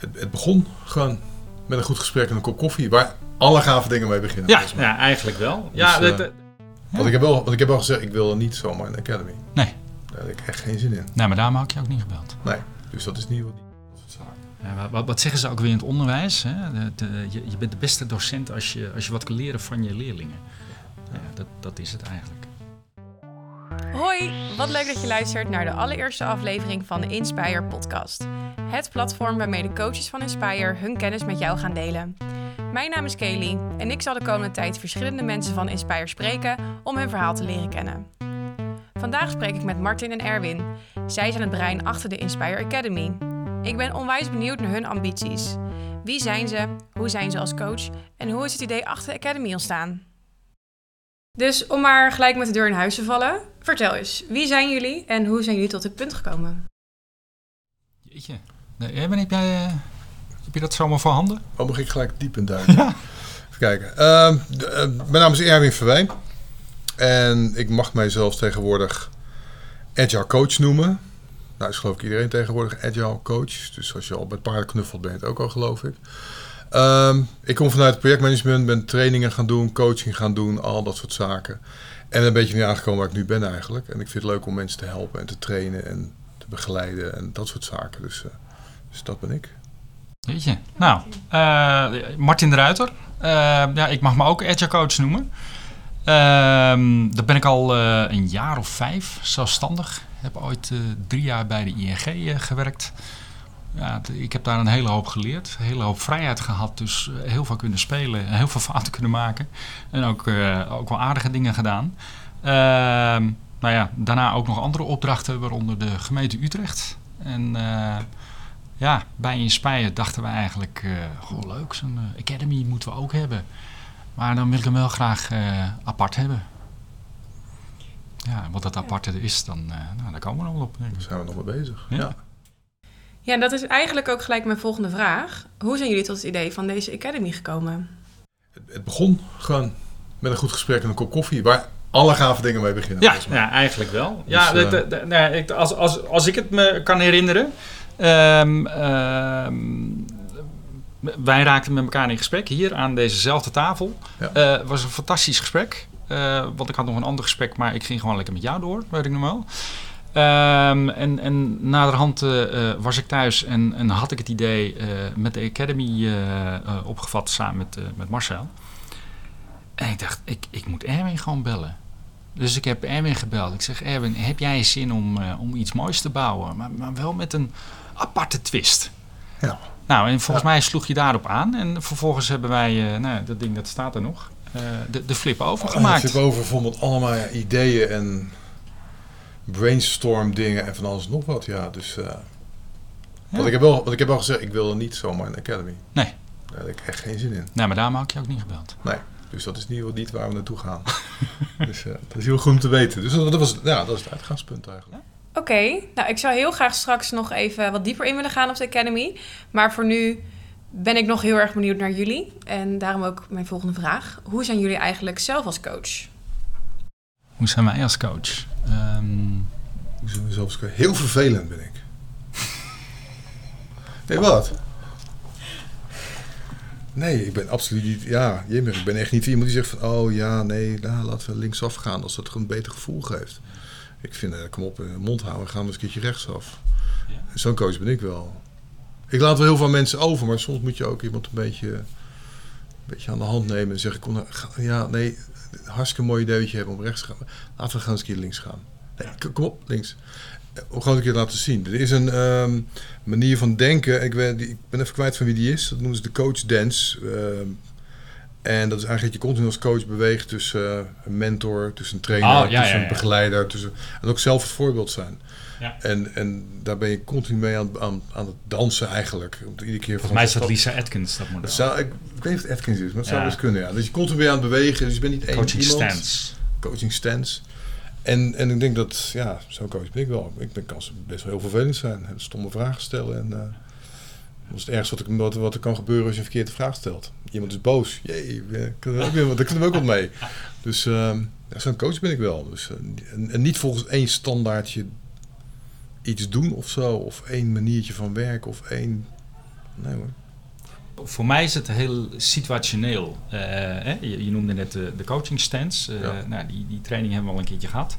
Het, het begon gewoon met een goed gesprek en een kop koffie, waar alle gave dingen mee beginnen. Ja, ja eigenlijk wel. Ja, Dus, dat- eh, dat- Want ik heb wel, want ik heb wel gezegd, ik wil niet zomaar een academy. nee. Daar heb ik echt geen zin in. nee, maar daarom had ik je ook niet gebeld. Nee, dus dat is niet wat. Ja, wat- wat, wat zeggen ze ook weer in het onderwijs? Hè? De, de- je, je bent de beste docent als je, als je wat kan leren van je leerlingen. Ja, dat, dat is het eigenlijk. Hoi, wat leuk dat je luistert naar de allereerste aflevering van de Inspire podcast. Het platform waarmee de coaches van Inspire hun kennis met jou gaan delen. Mijn naam is Kaylee en ik zal de komende tijd verschillende mensen van Inspire spreken om hun verhaal te leren kennen. Vandaag spreek ik met Martin en Erwin. Zij zijn het brein achter de Inspire Academy. Ik ben onwijs benieuwd naar hun ambities. Wie zijn ze? Hoe zijn ze als coach? En hoe is het idee achter de Academy ontstaan? Dus om maar gelijk met de deur in huis te vallen, vertel eens, wie zijn jullie en hoe zijn jullie tot dit punt gekomen? Jeetje. Nee, Erwin, heb, jij, eh, heb je dat zomaar voor handen? Oh, mag ik gelijk diep in duiken? Even kijken. Ehm, eh, mijn naam is Erwin Verwijn. En ik mag mijzelf tegenwoordig agile coach noemen. Nou, is geloof ik iedereen tegenwoordig agile coach. Dus als je al met paarden knuffelt, ben je het ook al, geloof ik. Ehm, ik kom vanuit projectmanagement, ben trainingen gaan doen, coaching gaan doen, al dat soort zaken. En een beetje nu aangekomen waar ik nu ben eigenlijk. En ik vind het leuk om mensen te helpen en te trainen en te begeleiden en dat soort zaken. Dus, eh, dus dat ben ik. Jeetje. Nou, eh, Martin de Ruiter. Eh, ja, ik mag me ook agile coach noemen. Ehm daar ben ik al een jaar of vijf zelfstandig. Heb ooit drie jaar bij de ING gewerkt. Ja, ik heb daar een hele hoop geleerd. Een hele hoop vrijheid gehad. Dus eh, heel veel kunnen spelen. en Heel veel fouten kunnen maken. En ook, eh, ook wel aardige dingen gedaan. Ehm, nou ja, daarna ook nog andere opdrachten. Waaronder de gemeente Utrecht. En... eh, ja, bij Inspire dachten we eigenlijk, eh goh leuk, zo'n academy moeten we ook hebben. Maar dan wil ik hem wel graag eh, apart hebben. Ja, wat dat aparte is, dan eh, nou, daar komen we nog wel op. denk ik. Daar zijn we nog mee bezig. Ja. ja. Ja, en dat is eigenlijk ook gelijk mijn volgende vraag. Hoe zijn jullie tot het idee van deze academy gekomen? Het, het begon gewoon met een goed gesprek en een kop koffie, waar alle gave dingen mee beginnen. Ja, ja, eigenlijk wel. Dus, ja, de- eh, de- de- nee, ik- als, als, als ik het me kan herinneren. ehm, ehm, wij raakten met elkaar in gesprek hier aan dezezelfde tafel. Ja. Eh, Het was een fantastisch gesprek. Eh, want ik had nog een ander gesprek, maar ik ging gewoon lekker met jou door, weet ik nog wel. Ehm, en, en naderhand eh, was ik thuis en, en had ik het idee eh, met de Academy opgevat samen met, met Marcel. En ik dacht, ik, ik moet Erwin gewoon bellen. Dus ik heb Erwin gebeld. Ik zeg, Erwin, heb jij zin om, om iets moois te bouwen? Maar, maar wel met een aparte twist. Ja. Nou, en volgens Ja. mij sloeg je daarop aan. En vervolgens hebben wij, nou, dat ding dat staat er nog, de, de flip over gemaakt. Ik heb over bijvoorbeeld allemaal ideeën en brainstorm dingen en van alles nog wat. Ja, dus. eh, Want, ik heb wel, want ik heb wel gezegd, ik wil niet zomaar een academy. Nee. Daar heb ik echt geen zin in. Nee, maar daarom had ik je ook niet gebeld. Nee. Dus dat is niet, niet waar we naartoe gaan. dus eh, dat is heel goed om te weten. Dus dat, dat was, ja, dat is het uitgangspunt eigenlijk. Oké, nou ik zou heel graag straks nog even wat dieper in willen gaan op de academy. Maar voor nu ben ik nog heel erg benieuwd naar jullie. En daarom ook mijn volgende vraag. Hoe zijn jullie eigenlijk zelf als coach? Hoe zijn wij als coach? Ehm, Hoe zijn we zelfs heel vervelend ben ik. Nee, wat? Nee, ik ben absoluut niet. Ja, ik ben echt niet iemand die zegt van. Oh ja, nee, nou, laten we linksaf gaan als dat gewoon een beter gevoel geeft. Ik vind, eh, kom op, eh, mond houden, gaan we eens een keertje rechtsaf. Ja. Zo'n coach ben ik wel. Ik laat wel heel veel mensen over, maar soms moet je ook iemand een beetje, een beetje aan de hand nemen en zeggen: kom, nou, Ja, nee, hartstikke mooi idee dat je hebt om rechts te gaan. Laten we gaan eens een keer links gaan. Nee, kom op, links. Eh, Om gewoon een keer te laten zien. Er is een ehm, manier van denken. Ik, die- ik ben even kwijt van wie die is. Dat noemen ze de coach dance. Ehm, en dat is eigenlijk dat je continu als coach beweegt tussen eh, een mentor, tussen een trainer, Oh, ja, tussen ja, een begeleider. Tussen, en ook zelf het voorbeeld zijn. Ja. En, en daar ben je continu mee aan, aan, aan het dansen eigenlijk. Om te- iedere keer volgens mij is dat Lisa Atkins, dat model. dat zou, ik, ik weet niet of Atkins is, maar het zou best kunnen. Ja. Dus je continu weer aan het bewegen. Dus je bent niet één Coaching iemand stance. coaching stance. En, en ik denk dat, ja, zo'n coach ben ik wel. Ik ben, kan best wel heel vervelend zijn. Stomme vragen stellen. En dat is het ergste wat, ik, wat, wat er kan gebeuren als je een verkeerde vraag stelt. Iemand is boos. Jee, eh, kunnen we ook weer- daar kunnen we ook wat mee. Dus ehm, ja, zo'n coach ben ik wel. Dus, eh, en, en niet volgens één standaardje iets doen of zo. Of één maniertje van werken. Of één... Nee hoor. Voor mij is het heel situationeel. Uh, hè? Je, je, noemde net de, de coaching stance. Uh, ja. nou, die, die training hebben we al een keertje gehad.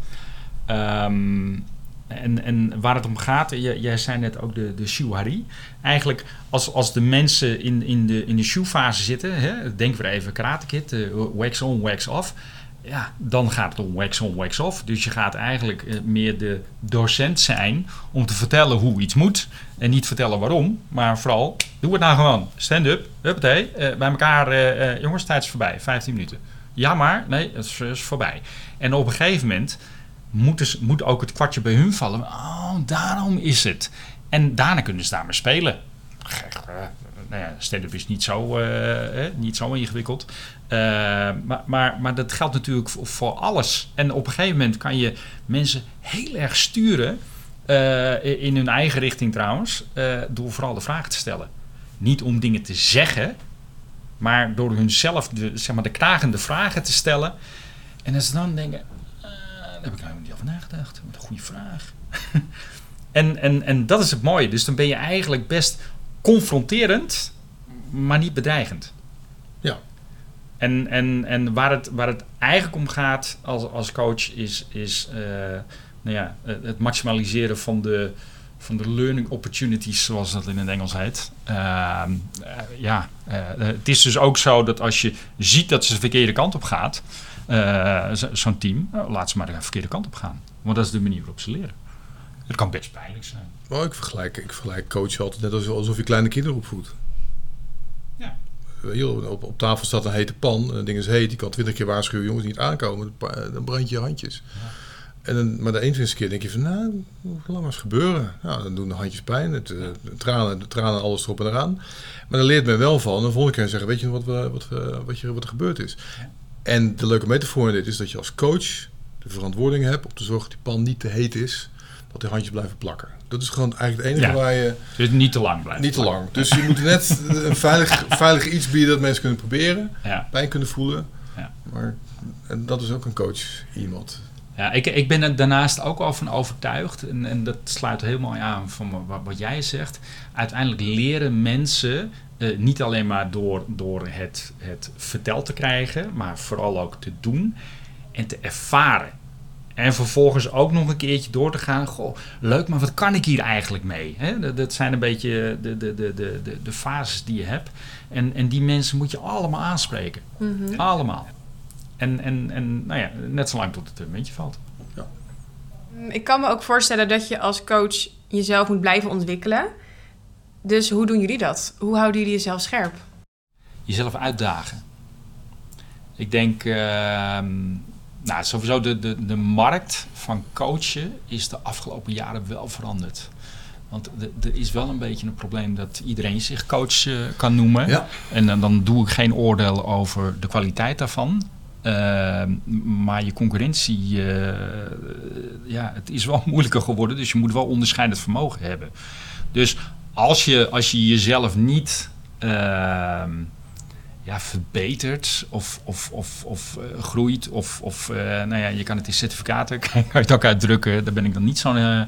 Um, en, en waar het om gaat, jij zei net ook de, de shuhari. Eigenlijk als, als de mensen in, in de, in de shu-fase zitten, hè, denk weer even Karate Kid, uh, wax on, wax off. Ja, dan gaat het om wax on, wax off. Dus je gaat eigenlijk uh, meer de docent zijn om te vertellen hoe iets moet. En niet vertellen waarom, maar vooral, doe het nou gewoon. Stand-up, huppatee, uh, bij elkaar, jongens, tijd is voorbij, 15 minuten. Ja maar, nee, het is, is voorbij. En op een gegeven moment moet, dus, moet ook het kwartje bij hun vallen. Oh, daarom is het. En daarna kunnen ze daarmee spelen. Nou ja, stand-up is niet zo, uh, niet zo ingewikkeld. Uh, maar, maar, maar dat geldt natuurlijk voor, alles. En op een gegeven moment kan je mensen heel erg sturen. Uh, in hun eigen richting trouwens. door vooral de vragen te stellen. Niet om dingen te zeggen. Maar door hunzelf de, zeg maar, de knagende vragen te stellen. En als ze dan denken daar heb ik helemaal niet over nagedacht. Wat een goede vraag. en, en, en dat is het mooie. Dus dan ben je eigenlijk best confronterend, maar niet bedreigend. Ja. En, en, en waar, het, waar het eigenlijk om gaat als, als coach is, is uh, nou ja, het maximaliseren van de, van de learning opportunities, zoals dat in het Engels heet. Uh, uh, ja, het is dus ook zo dat als je ziet dat ze de verkeerde kant op gaat, zo'n team, nou, laat ze maar de verkeerde kant op gaan. Want dat is de manier waarop ze leren. Het kan best pijnlijk zijn. Oh, ik, vergelijk, ik vergelijk coach altijd net alsof je kleine kinderen opvoedt. Ja. Op, op tafel staat een hete pan. En het ding is heet. Die kan twintig keer waarschuwen. Jongens, niet aankomen. Dan brand je je handjes. Ja. En dan, maar de 21 keer denk je van, nou, laat maar eens gebeuren. Nou, dan doen de handjes pijn, het, de tranen, de tranen, alles erop en eraan. Maar dan leert men wel van. En de volgende keer zeggen, weet je wat, we, wat, we, wat, je, wat er gebeurd is? En de leuke metafoor in dit is dat je als coach de verantwoording hebt om te zorgen dat die pan niet te heet is, dat de handjes blijven plakken. Dat is gewoon eigenlijk het enige waar je. Dus niet te lang blijft. Niet te lang. Dus je moet net een veilig, veilig iets bieden dat mensen kunnen proberen, ja. pijn kunnen voelen. Ja. Maar en dat is ook een coach iemand. Ja, ik, ik ben er daarnaast ook al van overtuigd, en, en dat sluit helemaal aan van wat, wat jij zegt. Uiteindelijk leren mensen uh, niet alleen maar door, door het, het verteld te krijgen, maar vooral ook te doen en te ervaren. En vervolgens ook nog een keertje door te gaan. Goh, leuk, maar wat kan ik hier eigenlijk mee? Hè? Dat, dat, zijn een beetje de, de, de, de, de, de fases die je hebt. En, en die mensen moet je allemaal aanspreken. Mm -hmm. Allemaal. En, en, en nou ja, net zolang tot het een beetje valt. Ja. Ik kan me ook voorstellen dat je als coach jezelf moet blijven ontwikkelen. Dus hoe doen jullie dat? Hoe houden jullie jezelf scherp? Jezelf uitdagen. Ik denk, uh, nou sowieso de, de, de markt van coachen is de afgelopen jaren wel veranderd. Want er is wel een beetje een probleem dat iedereen zich coach uh, kan noemen. Ja. En dan doe ik geen oordeel over de kwaliteit daarvan. Uh, maar je concurrentie, ja, het is wel moeilijker geworden. Dus je moet wel onderscheidend vermogen hebben. Dus als je, als je jezelf niet uh, ja, verbetert of, of, of, of uh, groeit, of, of uh, nou ja, je kan het in certificaten, kan je het ook uitdrukken, daar ben ik dan niet zo'n uh,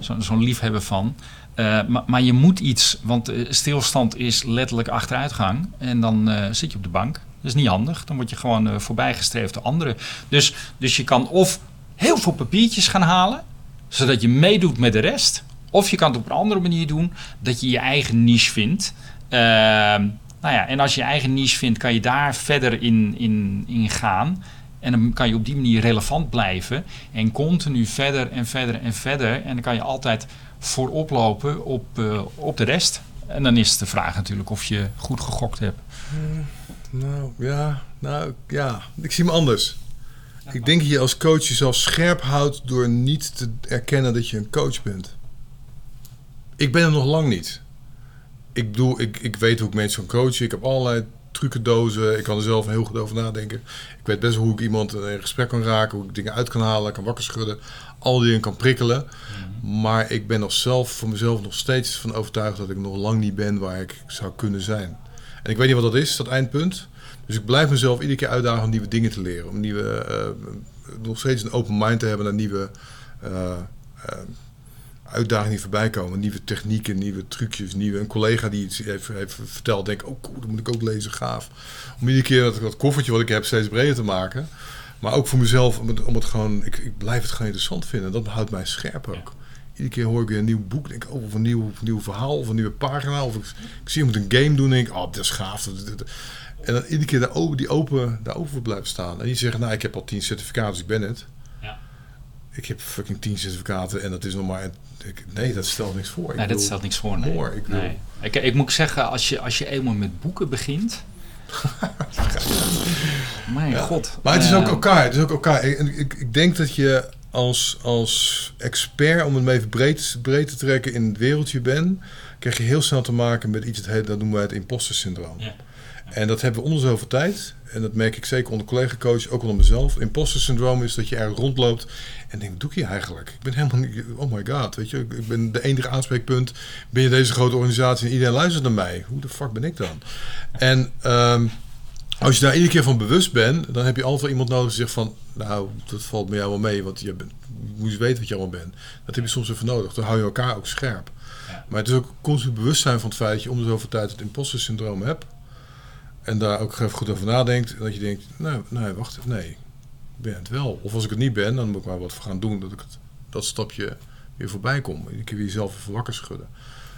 zo, zo liefhebber van. maar, maar je moet iets, want stilstand is letterlijk achteruitgang en dan zit je op de bank. Dat is niet handig, dan word je gewoon voorbijgestreefd door anderen. Dus, dus je kan of heel veel papiertjes gaan halen, zodat je meedoet met de rest. Of je kan het op een andere manier doen, dat je je eigen niche vindt. Nou ja, en als je je eigen niche vindt, kan je daar verder in, in, in gaan. En dan kan je op die manier relevant blijven. En continu verder en verder en verder. En dan kan je altijd voorop lopen op, uh, op de rest. En dan is de vraag natuurlijk of je goed gegokt hebt. Hmm, nou ja, nou ja, ik zie hem anders. Ik denk dat je als coach jezelf scherp houdt door niet te erkennen dat je een coach bent. Ik ben er nog lang niet. Ik, bedoel, ik, ik weet hoe ik mensen kan coachen. Ik heb allerlei trucendozen. Ik kan er zelf heel goed over nadenken. Ik weet best wel hoe ik iemand in gesprek kan raken. Hoe ik dingen uit kan halen, kan wakker schudden. Al die dingen kan prikkelen. Mm. Maar ik ben nog zelf voor mezelf nog steeds van overtuigd dat ik nog lang niet ben waar ik zou kunnen zijn. En ik weet niet wat dat is, dat eindpunt. Dus ik blijf mezelf iedere keer uitdagen om nieuwe dingen te leren. Om nieuwe, uh, nog steeds een open mind te hebben naar nieuwe... Uh, uh, uitdagingen die voorbij komen. Nieuwe technieken, nieuwe trucjes, nieuwe... Een collega die iets heeft, heeft verteld, denk ik, oh cool, dat moet ik ook lezen, gaaf. Om iedere keer dat, dat koffertje wat ik heb steeds breder te maken. Maar ook voor mezelf, om het, om het gewoon... Ik, ik blijf het gewoon interessant vinden. Dat houdt mij scherp ook. Iedere keer hoor ik weer een nieuw boek. Denk ik, oh, of een nieuw, nieuw verhaal, of een nieuwe pagina. Of ik, ik zie iemand een game doen. Denk ik, oh, dat is gaaf. Dat, dat, dat. En dan iedere keer daar open, die open, daar open voor blijven staan. En niet zeggen, nou, ik heb al tien certificaten, dus ik ben het. Ik heb fucking tien certificaten en dat is nog maar... Ik, nee, dat stelt niks voor. Ik Nee, dat stelt niks voor. Nee. more. Ik Nee. Ik, ik moet zeggen, als je, als je eenmaal met boeken begint. Mijn Ja. god. Maar het is ook elkaar. Het is ook elkaar. Ik, ik denk dat je als, als expert, om het maar even breed, breed te trekken, in het wereldje bent, krijg je heel snel te maken met iets, dat, heet, dat noemen wij het imposter syndroom. Ja. En dat hebben we onder zoveel tijd. En dat merk ik zeker onder collega-coach, ook onder mezelf. Imposter syndroom is dat je er rondloopt en denkt, wat doe ik hier eigenlijk? Ik ben helemaal niet, oh my god, weet je, ik ben de enige aanspreekpunt binnen deze grote organisatie en iedereen luistert naar mij. Hoe de fuck ben ik dan? En ehm, als je daar iedere keer van bewust bent, dan heb je altijd iemand nodig die zegt van, nou, dat valt met jou wel mee, want je, bent, je moet eens weten wat je allemaal bent. Dat heb je soms even nodig. Dan hou je elkaar ook scherp. Maar het is ook constant bewustzijn van het feit dat je om de zoveel tijd het imposter syndroom hebt. En daar ook even goed over nadenkt. En dat je denkt, nee, nee, wacht, nee, ik ben het wel. Of als ik het niet ben, dan moet ik maar wat voor gaan doen dat ik het, dat stapje weer voorbij kom. Iedere keer weer jezelf even wakker schudden.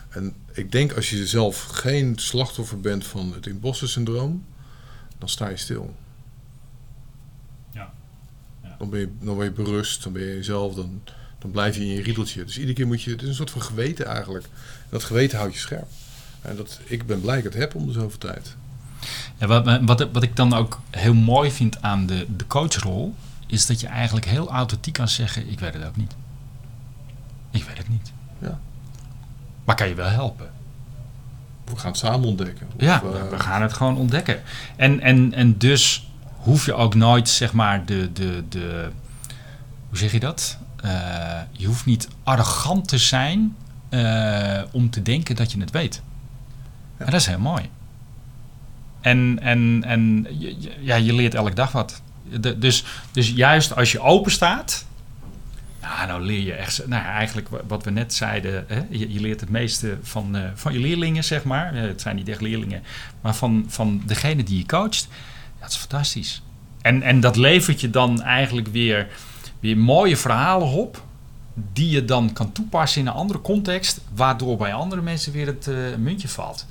En ik denk als je zelf geen slachtoffer bent van het imposter syndroom, dan sta je stil. Ja. Ja. Dan, ben je, dan ben je berust, dan ben je jezelf, dan, dan blijf je in je riedeltje. Dus iedere keer moet je, het is een soort van geweten eigenlijk. En dat geweten houdt je scherp. En dat, ik ben blij dat ik het heb om de zoveel tijd. Ja, wat, wat, wat ik dan ook heel mooi vind aan de, de coachrol, is dat je eigenlijk heel authentiek kan zeggen: Ik weet het ook niet. Ik weet het niet. Ja. Maar kan je wel helpen? We gaan het samen ontdekken. Of, Ja, eh, we gaan het gewoon ontdekken. En, en, en dus hoef je ook nooit, zeg maar, de. de, de hoe zeg je dat? Eh, je hoeft niet arrogant te zijn eh, om te denken dat je het weet. Ja. En dat is heel mooi. En, en, en ja, je leert elke dag wat. De- dus, dus juist als je open staat. Nou, nou leer je echt. Nou, eigenlijk wa- wat we net zeiden. Hè, je, je leert het meeste van, eh, van je leerlingen, zeg maar. Eh, het zijn niet echt leerlingen. Maar van, van degene die je coacht. Dat is fantastisch. En, en dat levert je dan eigenlijk weer, weer mooie verhalen op. Die je dan kan toepassen in een andere context. Waardoor bij andere mensen weer het eh, muntje valt.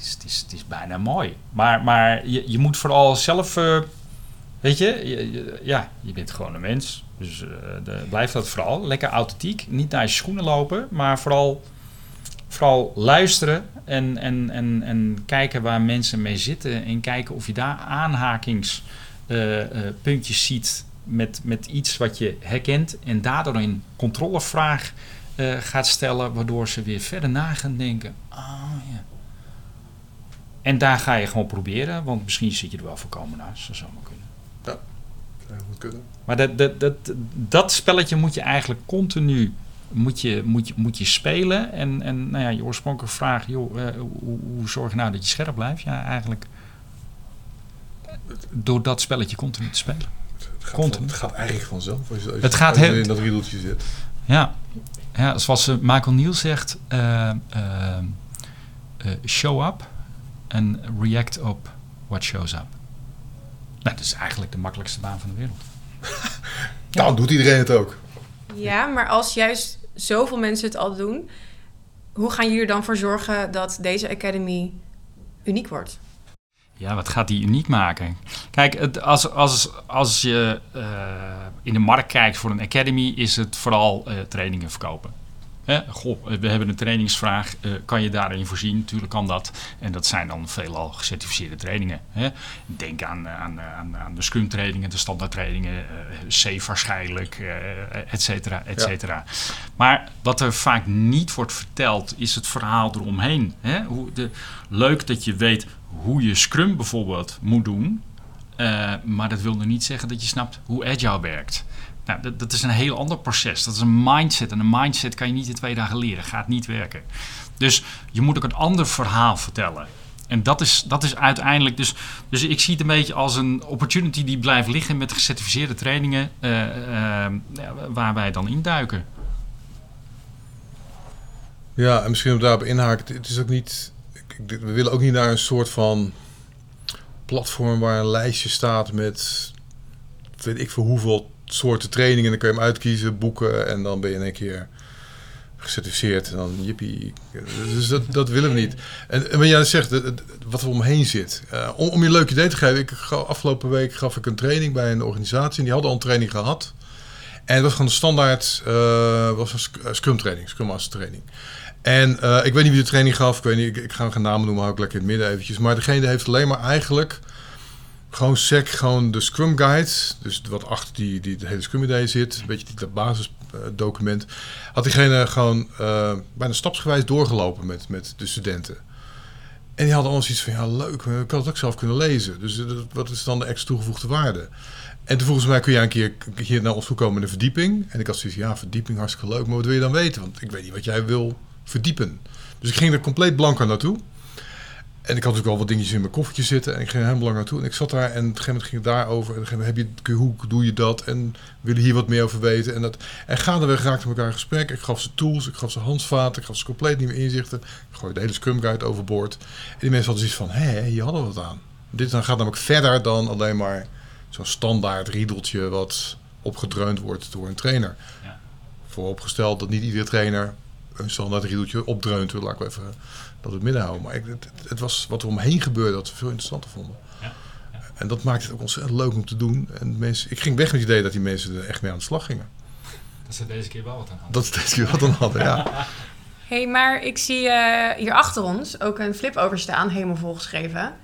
Is, het is, is bijna mooi. Maar, maar je, je moet vooral zelf. eh, weet je, je- ja, je bent gewoon een mens. Dus eh, de, blijf dat vooral. Lekker authentiek. Niet naar je schoenen lopen. Maar vooral, vooral luisteren. En, en, en, en kijken waar mensen mee zitten. En kijken of je daar aanhakingspuntjes ziet. Met, met iets wat je herkent. En daardoor een controlevraag eh, gaat stellen. Waardoor ze weer verder na gaan denken. Ah ja. En daar ga je gewoon proberen. Want misschien zit je er wel voorkomen naast. Dat zou maar kunnen. zou goed kunnen. Maar dat, dat, dat, dat spelletje moet je eigenlijk continu moet je, moet je, moet je spelen. En, en nou ja, je oorspronkelijke vraag, joh, eh, hoe, hoe zorg je nou dat je scherp blijft? Ja, eigenlijk door dat spelletje continu te spelen. Het gaat, Continu. van- het gaat eigenlijk vanzelf als je, als Het gaat heel- in dat riedeltje zit. Ja, ja zoals eh, Michael Neal zegt, eh, show up and react op what shows up. Nou, dat is eigenlijk de makkelijkste baan van de wereld. Ja. Nou, doet iedereen het ook. Ja, maar als juist zoveel mensen het al doen, hoe gaan jullie er dan voor zorgen dat deze academy uniek wordt? Ja, wat gaat die uniek maken? Kijk, het, als, als, als je eh, in de markt kijkt voor een academy, is het vooral eh, trainingen verkopen. Hè? Goh, we hebben een trainingsvraag. eh, kan je daarin voorzien? Natuurlijk kan dat. En dat zijn dan veelal gecertificeerde trainingen. Hè? Denk aan, aan, aan, aan de Scrum trainingen, de standaard trainingen, eh safe waarschijnlijk, eh et cetera, et Ja. cetera. Maar wat er vaak niet wordt verteld, is het verhaal eromheen. Hè? Hoe de, leuk dat je weet hoe je Scrum bijvoorbeeld moet doen. eh, maar dat wil nog niet zeggen dat je snapt hoe Agile werkt. Nou, dat, dat is een heel ander proces. Dat is een mindset. En een mindset kan je niet in twee dagen leren. Gaat niet werken. Dus je moet ook een ander verhaal vertellen. En dat is, dat is uiteindelijk. Dus, dus ik zie het een beetje als een opportunity die blijft liggen met gecertificeerde trainingen. ja, waar wij dan induiken. Ja, en misschien om daarop inhaken. Het is ook niet. We willen ook niet naar een soort van platform waar een lijstje staat met weet ik voor hoeveel soorten trainingen. Dan kun je hem uitkiezen, boeken en dan ben je in een keer gecertificeerd. En dan jippie. Dus dat, dat willen we niet. En, en wat jij zegt, wat er omheen zit. Uh, om, je een leuk idee te geven. Ik, afgelopen week gaf ik een training bij een organisatie. En die hadden al een training gehad. En dat was gewoon de standaard uh, was een Scrum training, Scrum Master training. En uh, ik weet niet wie de training gaf. Ik weet niet, ik, ga geen namen noemen, hou ik lekker in het midden eventjes. Maar degene heeft alleen maar eigenlijk gewoon sec, gewoon de Scrum Guide. Dus wat achter die, die de hele Scrum idee zit. Een beetje die basisdocument. had diegene gewoon uh, bijna stapsgewijs doorgelopen met, met de studenten. En die hadden allemaal iets van, ja leuk, ik had het ook zelf kunnen lezen. Dus wat is dan de extra toegevoegde waarde? En toen volgens mij kun jij een keer hier naar ons toe komen in verdieping. En ik had zoiets ja, verdieping hartstikke leuk, maar wat wil je dan weten? Want ik weet niet wat jij wil verdiepen. Dus ik ging er compleet blank aan naartoe. En ik had natuurlijk al wat dingetjes in mijn koffertje zitten. En ik ging helemaal lang naartoe. En ik zat daar en op een gegeven moment ging het daarover. En op heb je, hoe doe je dat? En willen hier wat meer over weten. En, dat, en gaandeweg raakten we elkaar in gesprek. Ik gaf ze tools, ik gaf ze handvaten, ik gaf ze compleet nieuwe inzichten. Ik gooide de hele Scrum Guide overboord. En die mensen hadden zoiets van, hé, hier hadden we wat aan. Dit dan gaat namelijk verder dan alleen maar zo'n standaard riedeltje wat opgedreund wordt door een trainer. Ja. Vooropgesteld dat niet iedere trainer een standaard riedeltje opdreunt. Laat ik even dat het midden houden. Maar ik, het, het, was wat er omheen gebeurde dat we veel interessanter vonden. Ja. Ja. En dat maakte het ook ontzettend leuk om te doen. En mensen, ik ging weg met het idee dat die mensen er echt mee aan de slag gingen. Dat ze deze keer wel wat aan hadden. Dat ze deze keer wat aan hadden, ja. hey, maar ik zie uh, hier achter ons ook een flip over staan, helemaal volgeschreven.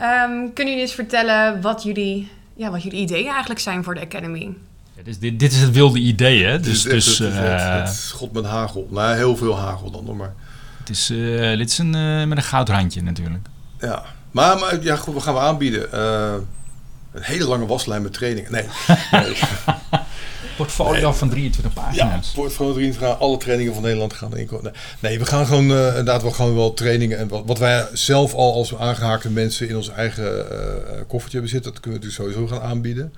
Um, kunnen jullie eens vertellen wat jullie, ja, wat jullie ideeën eigenlijk zijn voor de Academy? Ja, dit, dit is het wilde idee, hè? Dus, dus, het, het, schot met hagel. Nou, heel veel hagel dan nog maar. Het is, uh, dit is een, uh, met een goudrandje natuurlijk. Ja, maar, maar ja, goed, we gaan we aanbieden. Een hele lange waslijn met trainingen. Nee. nee. portfolio van 23 pagina's. Ja, portfolio 23 alle trainingen van Nederland gaan erin komen. Nee, we gaan gewoon uh, inderdaad wel gewoon wel trainingen. En wat, wat wij zelf al als aangehaakte mensen in ons eigen uh, koffertje hebben zitten, dat kunnen we natuurlijk sowieso gaan aanbieden.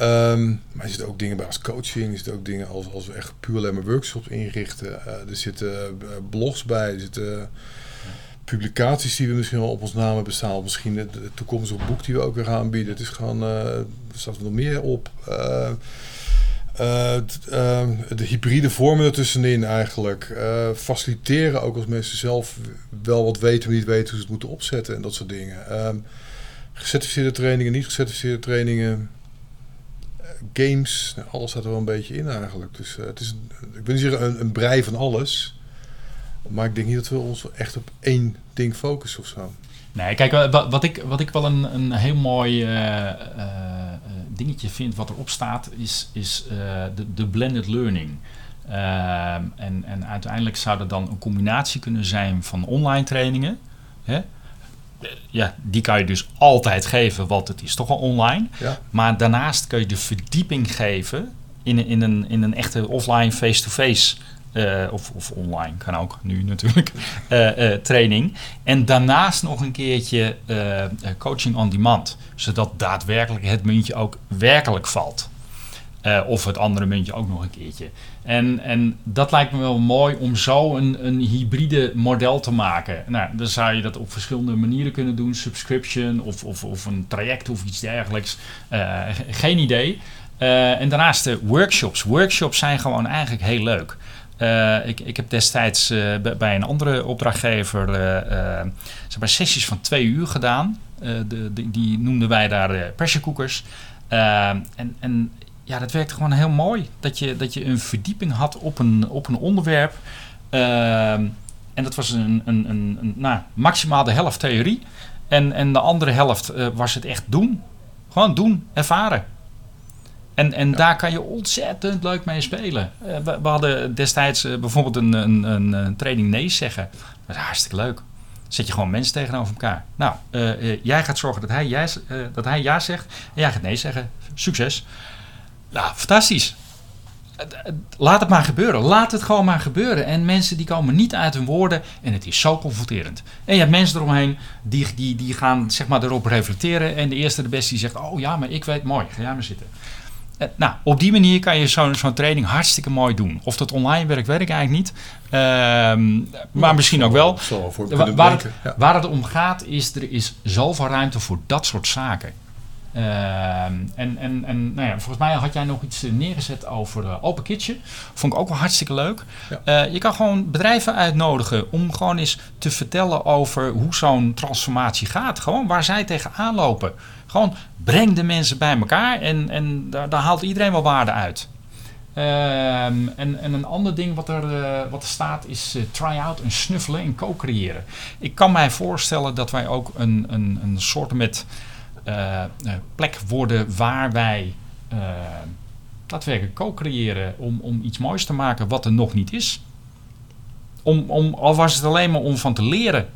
Um, maar er zitten ook dingen bij als coaching, er zitten ook dingen als, als we echt puur alleen maar workshops inrichten. Uh, er zitten uh, blogs bij, er zitten publicaties die we misschien wel op ons naam hebben staan. Misschien het, toekomstige boek die we ook weer gaan aanbieden. Het is gewoon, er staat er nog meer op. de hybride vormen ertussenin eigenlijk. faciliteren ook als mensen zelf wel wat weten, maar niet weten hoe ze het moeten opzetten en dat soort dingen. Um, gecertificeerde trainingen, niet gecertificeerde trainingen games, alles staat er wel een beetje in eigenlijk. Dus uh, het is, ik wil niet zeggen een, een brei van alles. Maar ik denk niet dat we ons echt op één ding focussen of zo. Nee, kijk, wat, ik, wat ik wel een, een heel mooi uh, uh, dingetje vind wat erop staat, is, is de, de blended learning. Ehm, en, en uiteindelijk zou dat dan een combinatie kunnen zijn van online trainingen. Hè? Ja, die kan je dus altijd geven, want het is toch al online. Ja. Maar daarnaast kun je de verdieping geven in, in, een, in een echte offline face-to-face. Uh, of, of online, kan ook nu natuurlijk, uh, uh, training. En daarnaast nog een keertje coaching on demand. Zodat daadwerkelijk het muntje ook werkelijk valt. of het andere muntje ook nog een keertje. En, en dat lijkt me wel mooi om zo een, een hybride model te maken. Nou, dan zou je dat op verschillende manieren kunnen doen. Subscription of, of, of een traject of iets dergelijks. Uh, geen idee. Uh, en daarnaast de workshops. Workshops zijn gewoon eigenlijk heel leuk. Ik, ik heb destijds bij een andere opdrachtgever zeg maar sessies van twee uur gedaan. De, die noemden wij daar pressure cookers. en, en ja, dat werkte gewoon heel mooi. Dat je, dat je een verdieping had op een, op een onderwerp. Ehm, en dat was een, een, een, een, nou, maximaal de helft theorie. En, en de andere helft uh, was het echt doen. Gewoon doen, ervaren. En, en daar kan je ontzettend leuk mee spelen. Uh, we, we, hadden destijds uh, bijvoorbeeld een, een, een, een, training nee zeggen. Dat is hartstikke leuk. Zet je gewoon mensen tegenover elkaar. Nou, jij gaat zorgen dat hij, jij, dat hij ja zegt. En jij gaat nee zeggen. Succes. Nou, fantastisch. Laat het maar gebeuren. Laat het gewoon maar gebeuren. En mensen die komen niet uit hun woorden. En het is zo confronterend. En je hebt mensen eromheen die, die, die gaan zeg maar erop reflecteren. En de eerste de beste die zegt: Oh ja, maar ik weet mooi. Ga jij maar zitten. Eh, nou, op die manier kan je zo'n zo'n training hartstikke mooi doen. Of dat online werkt, weet ik eigenlijk niet. Ehm, maar misschien ook wel. Voor Wa- kunnen waar, het, denken. Ja. waar het om gaat is, er is zoveel ruimte voor dat soort zaken. Ehm, en en, en nou ja, volgens mij had jij nog iets eh, neergezet over eh, Open Kitchen. Vond ik ook wel hartstikke leuk. Ja. Eh, je kan gewoon bedrijven uitnodigen om gewoon eens te vertellen over hoe zo'n transformatie gaat. Gewoon waar zij tegenaan lopen. Gewoon breng de mensen bij elkaar en, en daar, daar haalt iedereen wel waarde uit. Ehm, en, en een ander ding wat er, wat er staat is try-out en snuffelen en co-creëren. Ik kan mij voorstellen dat wij ook een, een, een soort met plek worden waar wij eh daadwerkelijk co-creëren om, om iets moois te maken wat er nog niet is. Om, om, al was het alleen maar om van te leren.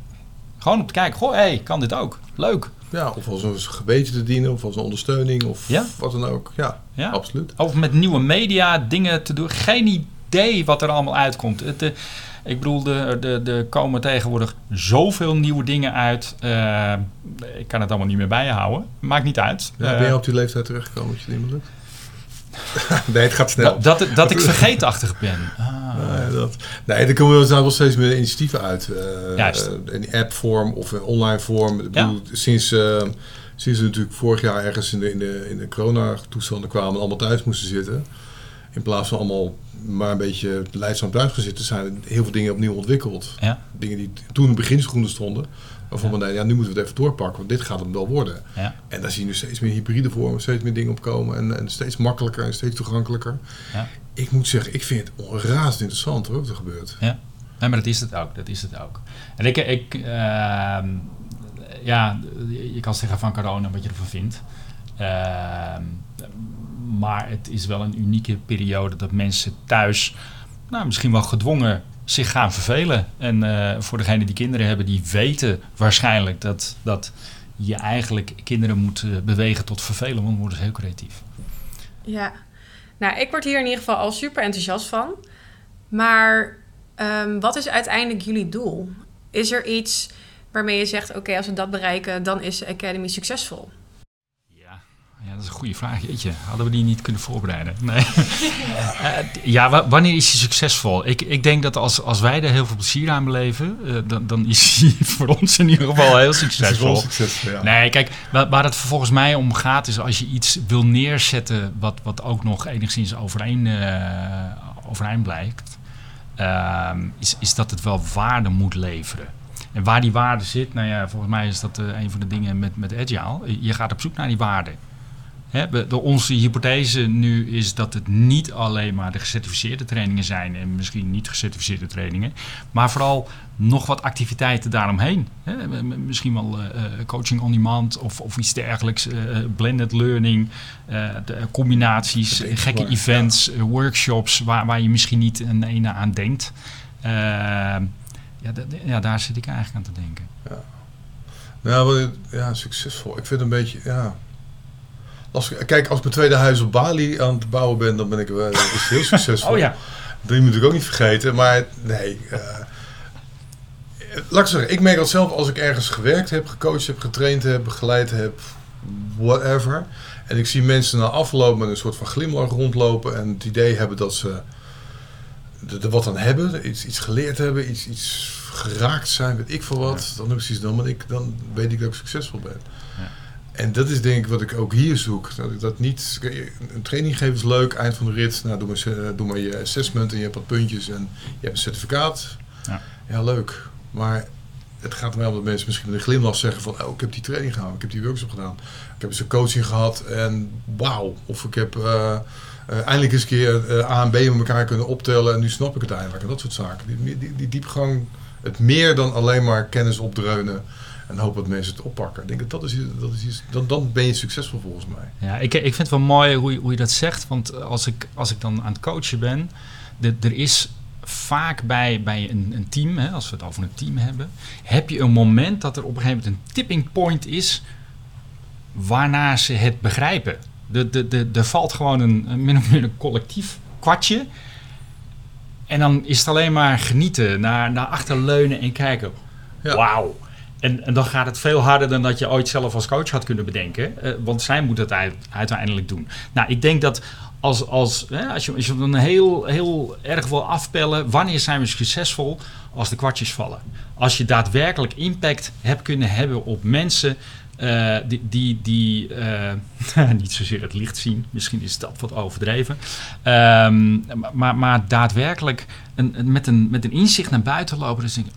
Gewoon om te kijken, goh, hé, hey, kan dit ook? Leuk. Ja, of als een gebetje te dienen, of als een ondersteuning, of Ja. wat dan ook. Ja, Ja? absoluut. Of met nieuwe media dingen te doen. Geen idee wat er allemaal uitkomt. Het, eh, ik bedoel, er de, de komen tegenwoordig zoveel nieuwe dingen uit. Eh, ik kan het allemaal niet meer bijhouden. Maakt niet uit. Ja, Eh, ben je op die leeftijd terechtgekomen dat je het niet meer lukt? nee, het gaat snel. dat, dat, dat ik vergeetachtig ben. Ah. Nee, dat, nee, er komen wel steeds meer initiatieven uit. eh, Juist. eh, in app-vorm of in online vorm. Ik bedoel, sinds, eh, sinds we natuurlijk vorig jaar ergens in de, in de, in de corona-toestanden kwamen en allemaal thuis moesten zitten. In plaats van allemaal maar een beetje leidzaam thuis gaan zitten, zijn heel veel dingen opnieuw ontwikkeld. Ja. Dingen die toen in de beginschoenen stonden. Waarvan we nee, ja, nu moeten we het even doorpakken, want dit gaat hem wel worden. Ja. En daar zie je nu steeds meer hybride vormen, steeds meer dingen opkomen. En, en steeds makkelijker en steeds toegankelijker. Ja. Ik moet zeggen, ik vind het razend interessant hoor, wat er gebeurt. Ja, nee, maar dat is het ook. Dat is het ook. En ik, ik ehm, ja, je kan zeggen van corona wat je ervan vindt. Ehm, maar het is wel een unieke periode dat mensen thuis, nou, misschien wel gedwongen, zich gaan vervelen. En eh, voor degenen die kinderen hebben, die weten waarschijnlijk dat, dat je eigenlijk kinderen moet eh, bewegen tot vervelen, want dan worden ze heel creatief. Ja, nou, ik word hier in ieder geval al super enthousiast van. Maar ehm, wat is uiteindelijk jullie doel? Is er iets waarmee je zegt: oké, als we dat bereiken, dan is de Academy succesvol? Ja, dat is een goede vraag. Jeetje, hadden we die niet kunnen voorbereiden? Nee. Eh, ja, wa- wanneer is hij succesvol? Ik, ik denk dat als, als wij er heel veel plezier aan beleven, eh, dan, dan is hij voor ons in ieder geval heel succesvol. succesvol, ja. Nee, kijk, waar, waar het volgens mij om gaat is als je iets wil neerzetten wat, wat ook nog enigszins overeen, eh, overeind blijkt, ehm, is, is dat het wel waarde moet leveren. En waar die waarde zit, nou ja, volgens mij is dat een van de dingen met, met Agile. Je gaat op zoek naar die waarde. De, onze hypothese nu is dat het niet alleen maar de gecertificeerde trainingen zijn en misschien niet gecertificeerde trainingen, maar vooral nog wat activiteiten daaromheen. Misschien wel eh, eh, coaching on demand of, of iets dergelijks, eh, blended learning, de, combinaties, gekke waar, events, workshops waar, waar je misschien niet een ene aan denkt. Ehm, ja, ja, daar zit ik eigenlijk aan te denken. Nou, wel, ja, succesvol. Ik vind het een beetje, ja... Lastig. Kijk, als ik mijn tweede huis op Bali aan het bouwen ben, dan ben ik wel is heel succesvol. Oh ja, Dat moet ik ook niet vergeten. Maar nee, eh, laat ik zeggen, ik merk dat zelf als ik ergens gewerkt heb, gecoacht heb, getraind heb, begeleid heb, whatever. En ik zie mensen na afloop met een soort van glimlach rondlopen en het idee hebben dat ze er wat aan hebben, iets, iets geleerd hebben, iets, iets geraakt zijn, weet ik veel wat. Dan, zoiets, dan, ben ik, dan weet ik dat ik succesvol ben. En dat is denk ik wat ik ook hier zoek. Dat ik dat niet, een training geven is leuk, eind van de rit. Nou, doe maar, se- doe maar je assessment en je hebt wat puntjes en je hebt een certificaat. Ja. ja leuk. Maar het gaat mij om dat mensen misschien met een glimlach zeggen van... Oh, ik heb die training gedaan, ik heb die workshop gedaan. Ik heb eens een coaching gehad en wauw. Of ik heb eh, eh, eindelijk eens een keer eh, A en B met elkaar kunnen optellen... en nu snap ik het eindelijk. En dat soort zaken. Die, die, die diepgang, het meer dan alleen maar kennis opdreunen... en hopen dat mensen het oppakken. Ik denk dat dat is, dat is iets, dan, dan ben je succesvol volgens mij. Ja, ik, ik vind het wel mooi hoe je, hoe je dat zegt. Want als ik, als ik dan aan het coachen ben, de, er is vaak bij, bij een, een team, hè, als we het over een team hebben, heb je een moment dat er op een gegeven moment een tipping point is waarna ze het begrijpen. De, de, de, er valt gewoon een, een min of meer een collectief kwartje. En dan is het alleen maar genieten, naar, naar achterleunen en kijken. Ja. Wauw. En, en dan gaat het veel harder dan dat je ooit zelf als coach had kunnen bedenken. Eh, want zij moet het uit- uiteindelijk doen. Nou, ik denk dat als, als, hè, als, je, dan heel, heel erg wil afpellen, wanneer zijn we succesvol? Als de kwartjes vallen. Als je daadwerkelijk impact hebt kunnen hebben op mensen eh, die, die, die eh, niet zozeer het licht zien, misschien is dat wat overdreven, Ehm, maar, maar daadwerkelijk een, met, een, met een inzicht naar buiten lopen. Dus denk ik,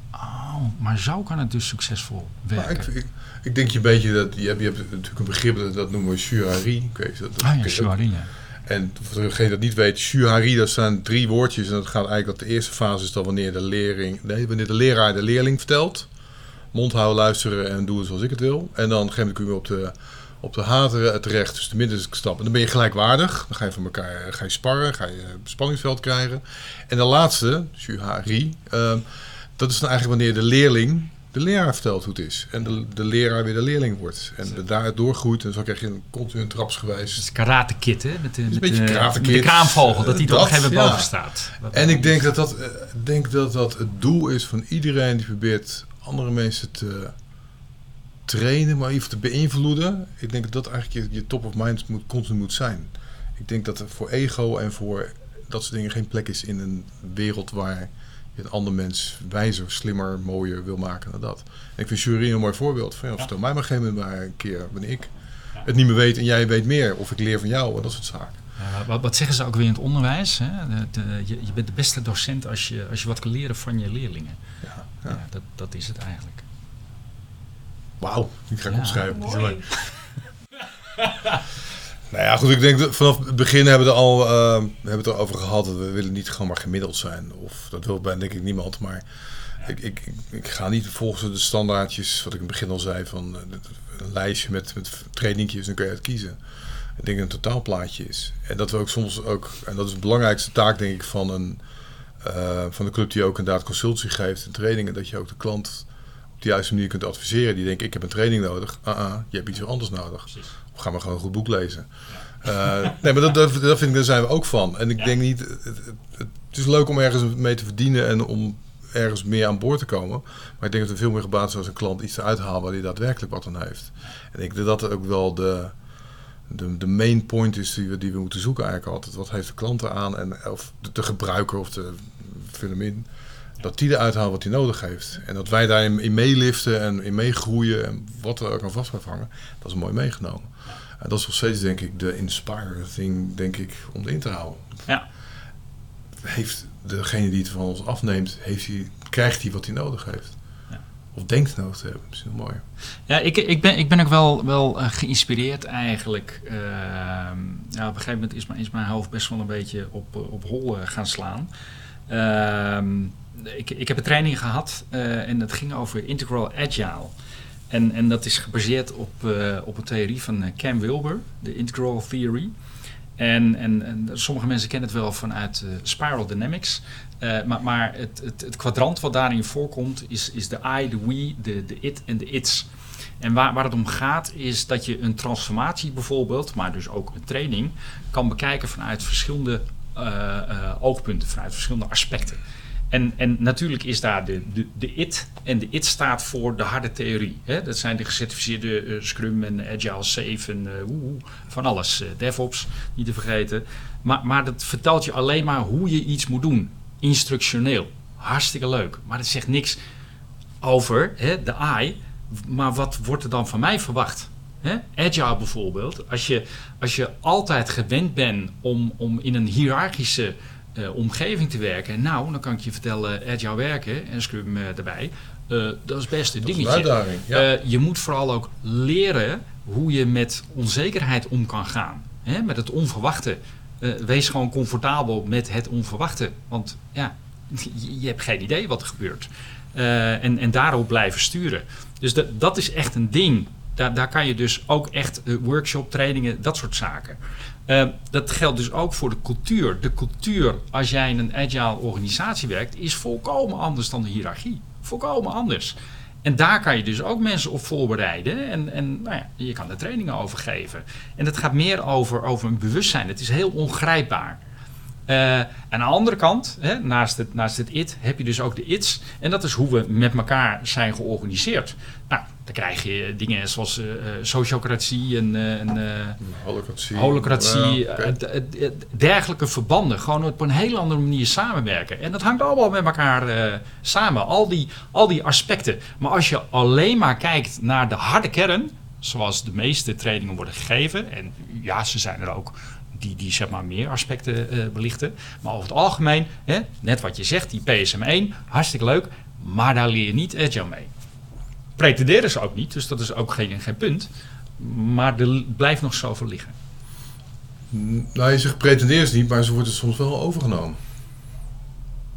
maar zo kan het dus succesvol Maar werken. ik, ik, ik denk je een beetje dat je hebt, je hebt natuurlijk een begrip dat, dat noemen we Shuari. Ik weet, dat, dat ah ja. Shuari, ja. En voor degene dat niet weet, Shuari, dat zijn drie woordjes. En dat gaat eigenlijk dat de eerste fase is dan wanneer de leerling, nee, wanneer de leraar de leerling vertelt. Mond houden, luisteren en doen zoals ik het wil. En dan moment kun je op de, op de hateren terecht, dus de middenstap. En dan ben je gelijkwaardig. Dan ga je van elkaar ga je sparren, ga je spanningsveld krijgen. En de laatste, Shuari, ehm, dat is dan eigenlijk wanneer de leerling de leraar vertelt hoe het is. En de, de leraar weer de leerling wordt. En de, daar doorgroeit. En zo krijg je een continu trapsgewijs Het is karate kit, hè? Met de, met beetje de, Karate met de Kid. kraamvogel, dat die er op een gegeven moment boven staat. En ik denk dat dat, eh, denk dat dat het doel is van iedereen die probeert andere mensen te trainen, maar even te beïnvloeden. Ik denk dat dat eigenlijk je, je top of mind moet, continu moet zijn. Ik denk dat er voor ego en voor dat soort dingen geen plek is in een wereld waar je een ander mens wijzer, slimmer, mooier wil maken dan dat. En ik vind jury een mooi voorbeeld van, ja, vertel mij maar op een gegeven moment maar een keer wanneer ik het niet meer weet en jij weet meer. Of ik leer van jou en dat soort zaken. Ja, wat, wat zeggen ze ook weer in het onderwijs? Hè? De, de- je, je bent de beste docent als je, als je wat kan leren van je leerlingen. Ja, Ja. ja. dat, dat is het eigenlijk. Wauw, die ga ik Ja. opschrijven. Die is Mooi. leuk. Nou ja, goed, ik denk dat vanaf het begin hebben we, er al, we hebben het erover gehad. dat We willen niet gewoon maar gemiddeld zijn. Of dat wil bij denk ik niemand. Maar ik, ik, ik, ga niet volgens de standaardjes, wat ik in het begin al zei, van eh, een lijstje met, met trainingjes, dan kun je het kiezen. Ik denk een totaalplaatje is. En dat we ook soms ook, en dat is de belangrijkste taak denk ik van een eh, van de club die ook inderdaad consultie geeft en trainingen, dat je ook de klant op de juiste manier kunt adviseren. Die denkt, ik heb een training nodig. Ah, ah, je hebt iets anders nodig. Ga maar gewoon een goed boek lezen. Eh, nee, maar dat, dat, dat vind ik, daar zijn we ook van. En ik denk niet, het, het, het is leuk om ergens mee te verdienen en om ergens meer aan boord te komen. Maar ik denk dat we veel meer gebaat zijn als een klant iets eruit halen waar hij daadwerkelijk wat aan heeft. En ik denk dat dat ook wel de, de, de main point is die we, die we moeten zoeken eigenlijk altijd. Wat heeft de klant eraan en of de, de gebruiker of de filmin. Dat die eruit haalt wat hij nodig heeft. En dat wij daarin in meeliften en in meegroeien en wat er ook aan vast blijft hangen. Dat is mooi meegenomen. En dat is nog steeds denk ik de inspire thing denk ik om in te houden. Ja. Heeft degene die het van ons afneemt, heeft hij, krijgt hij wat hij nodig heeft. Ja. Of denkt nodig te hebben. Misschien wel mooi. Ja, ik, ik, ben, ik ben ook wel, wel eh, geïnspireerd eigenlijk. Ja, op een gegeven moment is, mijn- is mijn hoofd best wel een beetje op, eh, op hol gaan slaan. Ehm, ik, ik heb een training gehad eh, en dat ging over Integral Agile. En, en dat is gebaseerd op, eh, op een theorie van eh, Cam Wilber, de Integral Theory. En, en, sommige mensen kennen het wel vanuit Spiral Dynamics. Maar maar het, het, het kwadrant wat daarin voorkomt is, is de I, de we, de, de it en de its. En waar, waar het om gaat is dat je een transformatie bijvoorbeeld, maar dus ook een training, kan bekijken vanuit verschillende oogpunten, vanuit verschillende aspecten. En, en natuurlijk is daar de, de, de IT. En de IT staat voor de harde theorie. Hè? Dat zijn de gecertificeerde eh, Scrum en Agile, Safe en eh, van alles. eh, DevOps, niet te vergeten. Maar, maar dat vertelt je alleen maar hoe je iets moet doen. Instructioneel. Hartstikke leuk. Maar het zegt niks over hè, de I. Maar wat wordt er dan van mij verwacht? Hè? Agile bijvoorbeeld. Als je, als je altijd gewend bent om, om in een hiërarchische eh, omgeving te werken. Nou, dan kan ik je vertellen, agile werken en Scrum eh, erbij. eh, dat is best een Dat dingetje. uitdaging. Ja. Je moet vooral ook leren hoe je met onzekerheid om kan gaan. Hè? Met het onverwachte. Wees gewoon comfortabel met het onverwachte. Want ja, je, je hebt geen idee wat er gebeurt. En, en daarop blijven sturen. Dus dat, dat is echt een ding. Daar, daar kan je dus ook echt eh, workshop, trainingen, dat soort zaken. Eh, dat geldt dus ook voor de cultuur. De cultuur, als jij in een agile organisatie werkt, is volkomen anders dan de hiërarchie. Volkomen anders. En daar kan je dus ook mensen op voorbereiden. En, en nou ja, je kan er trainingen over geven. En het gaat meer over, over een bewustzijn. Het is heel ongrijpbaar. Uh, aan de andere kant, hè, naast, het, naast het it, heb je dus ook de its. En dat is hoe we met elkaar zijn georganiseerd. Nou, dan krijg je dingen zoals uh, sociocratie en, holocratie, holocratie ja, dergelijke verbanden. Gewoon op een heel andere manier samenwerken. En dat hangt allemaal met elkaar samen, al die, al die aspecten. Maar als je alleen maar kijkt naar de harde kern, zoals de meeste trainingen worden gegeven, en ja, ze zijn er ook die, die zeg maar meer aspecten uh, belichten. Maar over het algemeen, hè, net wat je zegt, die PSM1, hartstikke leuk, maar daar leer je niet agile mee. Pretenderen ze ook niet, dus dat is ook geen, geen punt. Maar er blijft nog zoveel liggen. Nou, je zegt pretenderen ze niet, maar ze worden soms wel overgenomen.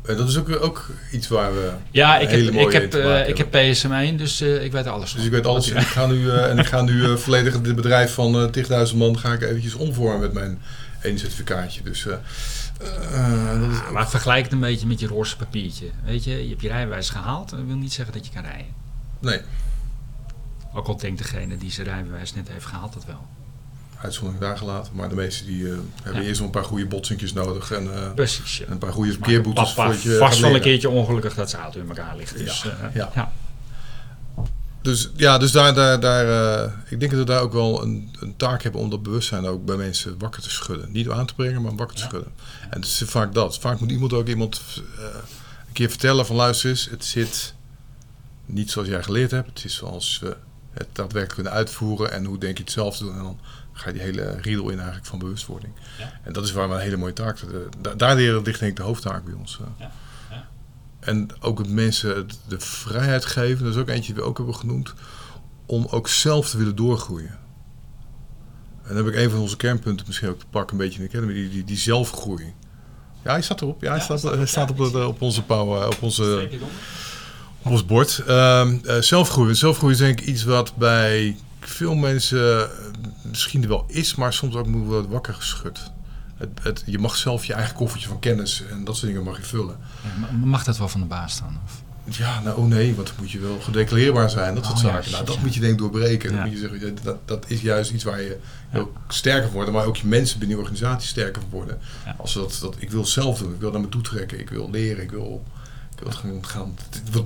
En dat is ook, ook iets waar we. Ja, ik heb, ik heb, uh, ik heb PSM1, dus uh, ik weet alles. Dus ik weet alles. ik ga nu, uh, en ik ga nu volledig het bedrijf van 10.000 man ga ik eventjes omvormen met mijn één certificaatje. Dus, is ah, maar vergelijk het een beetje met je roze papiertje. Weet je, je hebt je rijbewijs gehaald. Dat wil niet zeggen dat je kan rijden. Nee. Ook al denkt degene die zijn rijbewijs net heeft gehaald dat wel uitzondering daar gelaten. Maar de meeste die uh, hebben eerst nog een paar goede botsinkjes nodig. En, uh, Precies. En een paar goede verkeerboetes. voor je vast wel een keertje ongelukkig dat ze auto in elkaar ligt. Dus, ja. Uh, ja. ja. Dus ja, dus daar, daar, daar ik denk dat we daar ook wel een, een, taak hebben om dat bewustzijn ook bij mensen wakker te schudden. Niet aan te brengen, maar wakker te schudden. En het is vaak dat. Vaak moet iemand ook iemand een keer vertellen van luister eens, het zit niet zoals jij geleerd hebt. Het is zoals we het daadwerkelijk kunnen uitvoeren en hoe denk je het zelf te doen. En dan ga je die hele riedel in eigenlijk van bewustwording. Ja. En dat is waar we een hele mooie taak de, Daar leren ligt denk ik de hoofdtaak bij ons. Eh. Ja. Ja. En ook het mensen de vrijheid geven, dat is ook eentje die we ook hebben genoemd, om ook zelf te willen doorgroeien. En dan heb ik een van onze kernpunten misschien ook te pakken, een beetje in de academy, die, die, die zelfgroei. Ja, hij staat erop. Ja, hij staat, hij staat op, de, op onze power, op onze, op ons bord. Uh, zelfgroei. Zelfgroei is denk ik iets wat bij veel mensen eh, misschien er wel is, maar soms ook moet worden wakker geschud. Het, het, je mag zelf je eigen koffertje van kennis en dat soort dingen mag je vullen. Ja, mag dat wel van de baas dan? Of? Ja, nou oh nee, want dan moet je wel gedeclareerbaar zijn, dat soort oh, zaken. nou, dat moet je denk ik doorbreken. Dan moet je zeggen, dat, dat is juist iets waar je heel sterker wordt, maar ook je mensen binnen je organisatie sterker worden. Als dat, dat, ik wil zelf doen, ik wil naar me toe trekken, ik wil leren, ik wil ik wil gaan, gaan,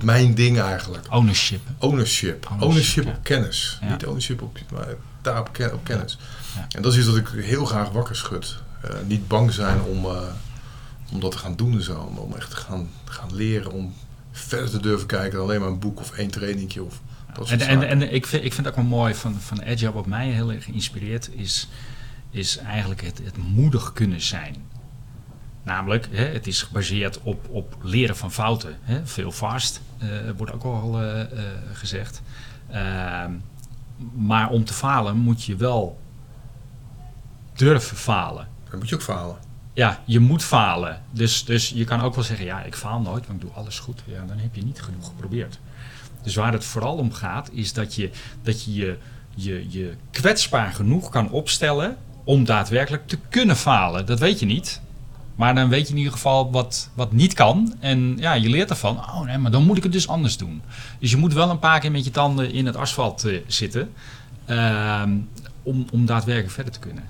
mijn ding eigenlijk. Ownership. Ownership. Ownership, op kennis. Niet ownership op, maar daar op, op kennis. Ja. En dat is iets wat ik heel graag wakker schud. Uh, niet bang zijn om, uh, om dat te gaan doen en zo. Om, om echt te gaan, gaan leren. Om verder te durven kijken dan alleen maar een boek of één trainingje of dat soort en, en, en, ik vind, ik vind ook wel mooi van, van Agile, wat mij heel erg geïnspireerd is, is eigenlijk het, het moedig kunnen zijn. Namelijk, hè, het is gebaseerd op, op leren van fouten. Hè. Veel fast, uh, wordt ook al uh, uh, gezegd. Ehm, maar om te falen moet je wel durven falen. Dan moet je ook falen. Ja, je moet falen. Dus, dus je kan ook wel zeggen, ja, ik faal nooit, want ik doe alles goed. Ja, dan heb je niet genoeg geprobeerd. Dus waar het vooral om gaat, is dat je dat je, je, je, je kwetsbaar genoeg kan opstellen om daadwerkelijk te kunnen falen. Dat weet je niet. Maar dan weet je in ieder geval wat, wat niet kan. En ja, je leert ervan. Oh nee, maar dan moet ik het dus anders doen. Dus je moet wel een paar keer met je tanden in het asfalt uh, zitten. Uh, om, om daadwerkelijk verder te kunnen.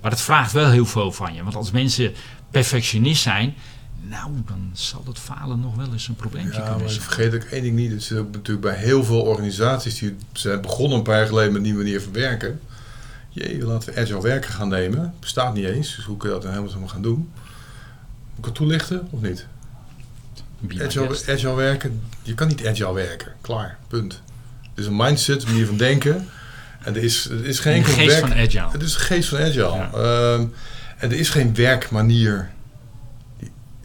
Maar dat vraagt wel heel veel van je. Want als mensen perfectionist zijn. Nou, dan zal dat falen nog wel eens een probleempje ja, kunnen zijn. vergeet ook één ding niet. Het is ook natuurlijk bij heel veel organisaties die zijn begonnen een paar jaar geleden met die manier van werken. Jee, laten we agile werken gaan nemen. Bestaat niet eens. Dus hoe kun je dat dan helemaal gaan doen? Moet ik het toelichten of niet? Agile, agile, werken, je kan niet agile werken. Klaar, punt. Het is een mindset, een manier van denken. En er is, er is geen geest werk, van agile. Het is een geest van agile. Ehm, en er is geen werkmanier.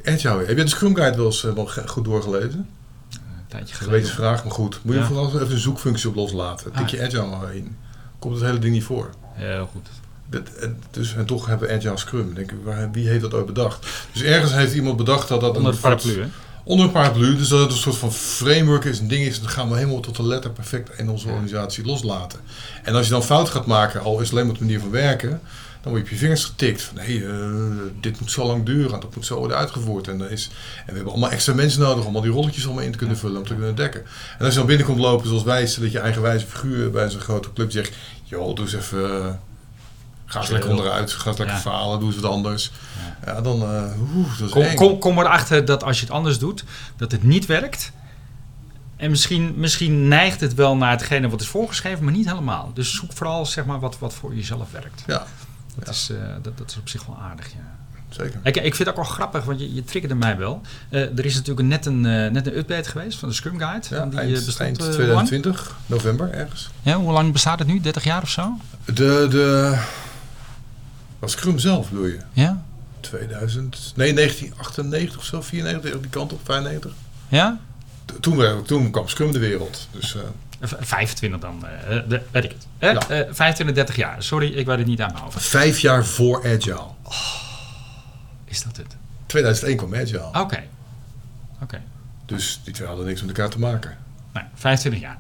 Agile. Heb je de Scrum Guide wel eens wel goed doorgelezen? Een tijdje geleden. vraag, maar goed. Moet je vooral even een zoekfunctie op loslaten. Tik je agile maar in. Komt het hele ding niet voor. Heel goed dus, en toch hebben we Agile Scrum. Denk ik, wie heeft dat ooit bedacht? Dus ergens heeft iemand bedacht dat dat... Onder een paraplu? Onder een paraplu. Dus dat het een soort van framework is, een ding is. Dat gaan we helemaal tot de letter perfect in onze organisatie loslaten. En als je dan fout gaat maken, al is het alleen maar de manier van werken... Dan word je op je vingers getikt. Van, hé, uh, dit moet zo lang duren. Dat moet zo worden uitgevoerd. En, dan is, en we hebben allemaal extra mensen nodig om al die rolletjes allemaal in te kunnen vullen. Om te kunnen dekken. En als je dan binnenkomt lopen zoals wij, dat je eigenwijze figuur bij zo'n grote club zegt... joh, doe eens even Ga eens lekker onderuit, ga eens lekker Ja. falen, doe eens wat anders. Ja, dan, eh oeh, dat is Kom, eng. kom, kom erachter dat als je het anders doet, dat het niet werkt. En misschien, misschien neigt het wel naar hetgene wat is voorgeschreven, maar niet helemaal. Dus zoek vooral zeg maar, wat, wat voor jezelf werkt. Ja, Dat, Ja. is, eh, dat, dat is op zich wel aardig, ja. zeker. Ik, ik vind het ook wel grappig, want je, je triggerde mij wel. Eh, er is natuurlijk net een, net een update geweest van de Scrum Guide. Ja, die eind, bestond eind eh, hoe 2020, november ergens. Ja, hoe lang bestaat het nu? 30 jaar of zo? De, de... Was Scrum zelf, bedoel je? Ja? 2000... Nee, 1998 of zo, 94, die kant op, 95. Ja? Toen, werd- toen kwam Scrum de wereld. Dus eh, V- 25 dan, eh, de, weet ik het. Eh, Ja. eh, 25, 30 jaar. Sorry, ik weet het niet aan mijn hoofd. vijf jaar voor Agile. Is dat het? 2001 kwam Agile. Oké. Oké. Dus die twee hadden niks met elkaar te maken. Nou, 25 jaar.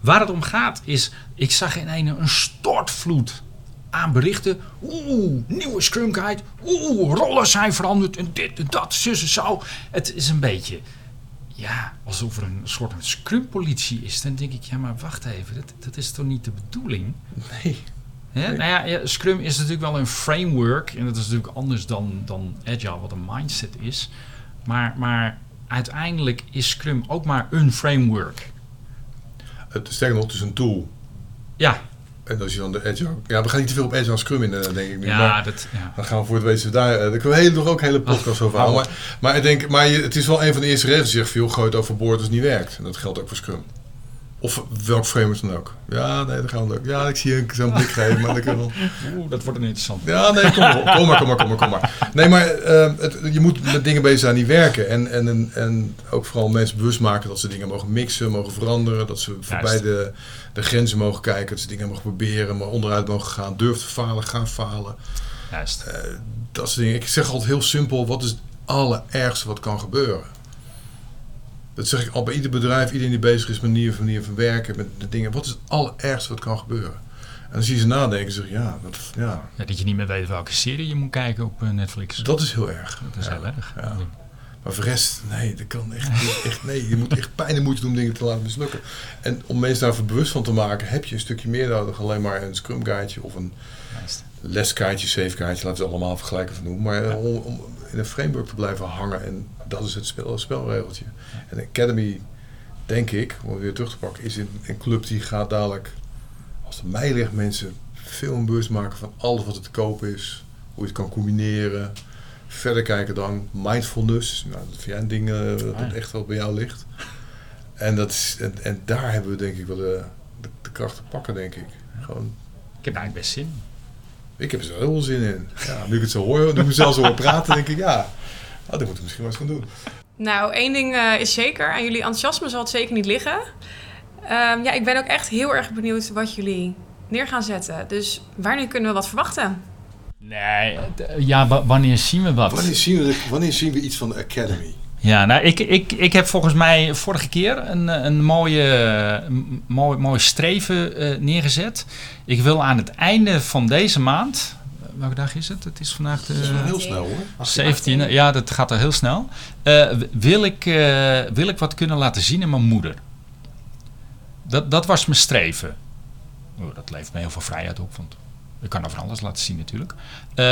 Waar het om gaat is, ik zag in een, een stortvloed aan berichten. Oeh, nieuwe Scrum Guide. Oeh, rollen zijn veranderd en dit en dat, zus en zo. Het is een beetje, ja, alsof er een soort van Scrum-politie is. Dan denk ik, ja, maar wacht even, dat, dat is toch niet de bedoeling? Nee. Nou ja, ja, Scrum is natuurlijk wel een framework. En dat is natuurlijk anders dan, dan Agile, wat een mindset is. Maar, maar uiteindelijk is Scrum ook maar een framework. Het, sterker nog, het is een tool. Ja, En als je dan de Agile... Ja, we gaan niet te veel op Agile Scrum in, eh, denk ik ja, Maar dat, ja. dan gaan we voor het weten daar... eh, Daar kunnen we hele, nog ook hele podcast over houden. hou Maar, maar ik denk... Maar je, het is wel een van de eerste regels die zegt... Veel gooi het overboord als het niet werkt. En dat geldt ook voor Scrum. Of welk framework dan ook. Ja, nee, dat gaan we ook. Ja, ik zie je zo'n blik geven, maar dat kunnen we... Oeh, dat wordt een interessant. Ja, nee, kom maar, kom maar, kom maar, kom maar, kom maar. Nee, maar eh, het, je moet met dingen bezig zijn die werken. En, en, en, en ook vooral mensen bewust maken dat ze dingen mogen mixen, mogen veranderen. Dat ze voorbij de, de grenzen mogen kijken. Dat ze dingen mogen proberen, maar onderuit mogen gaan. Durf te falen, gaan falen. Juist. Eh, dat soort dingen. Ik zeg altijd heel simpel, wat is het allerergste wat kan gebeuren? Dat zeg ik al bij ieder bedrijf, iedereen die bezig is met manier, manier van werken, met de dingen. Wat is het allerergste wat kan gebeuren? En dan zie je ze nadenken en zeggen, ja, dat, ja, Ja, dat je niet meer weet welke serie je moet kijken op eh, Netflix. dat is heel erg. Dat is Ja. heel erg. Ja. Maar voor de rest, nee, dat kan echt, echt nee. Je moet echt pijn en moeite doen om dingen te laten mislukken. En om mensen daarvoor bewust van te maken, heb je een stukje meer nodig. Alleen maar een scrum guideje of een leskaartje, safe guideje, laten we het allemaal vergelijken van noemen. Maar eh, om, om in een framework te blijven hangen en dat is het spel, het spelregeltje. En Academy, denk ik, om het weer terug te pakken, is een, een club die gaat dadelijk, als het mij ligt, mensen veel een bewust maken van alles wat er te koop is. Hoe je het kan combineren. Verder kijken dan mindfulness. Nou, dat vind jij een ding eh, dat echt wel bij jou ligt. En, dat is, en, en daar hebben we denk ik wel de, de, de kracht te pakken, denk ik. Gewoon Ik heb eigenlijk best zin. Ik heb er heel veel zin in. Ja, nu ik het zo hoor, nu ik mezelf zo hoor praten, denk ik, ja, oh, dat moeten we misschien wel eens gaan doen. Nou, één ding eh, is zeker. Aan jullie enthousiasme zal het zeker niet liggen. Ehm, ja, ik ben ook echt heel erg benieuwd wat jullie neer gaan zetten. Dus wanneer kunnen we wat verwachten? Nee, d- ja, wa- wanneer zien we wat? Wanneer zien we, wanneer zien we iets van de Academy? Ja, nou, ik, ik, ik heb volgens mij vorige keer een, eh, een mooie, een mooi, mooi streven eh, neergezet. Ik wil aan het einde van deze maand... Welke dag is het? Het is vandaag de... Dat is wel heel snel hoor. 17e, ja, dat gaat er heel snel. Eh, wil, ik, wil ik wat kunnen laten zien aan mijn moeder? Dat, dat was mijn streven. Oh, dat levert me heel veel vrijheid op, want ik kan over alles laten zien natuurlijk. Eh,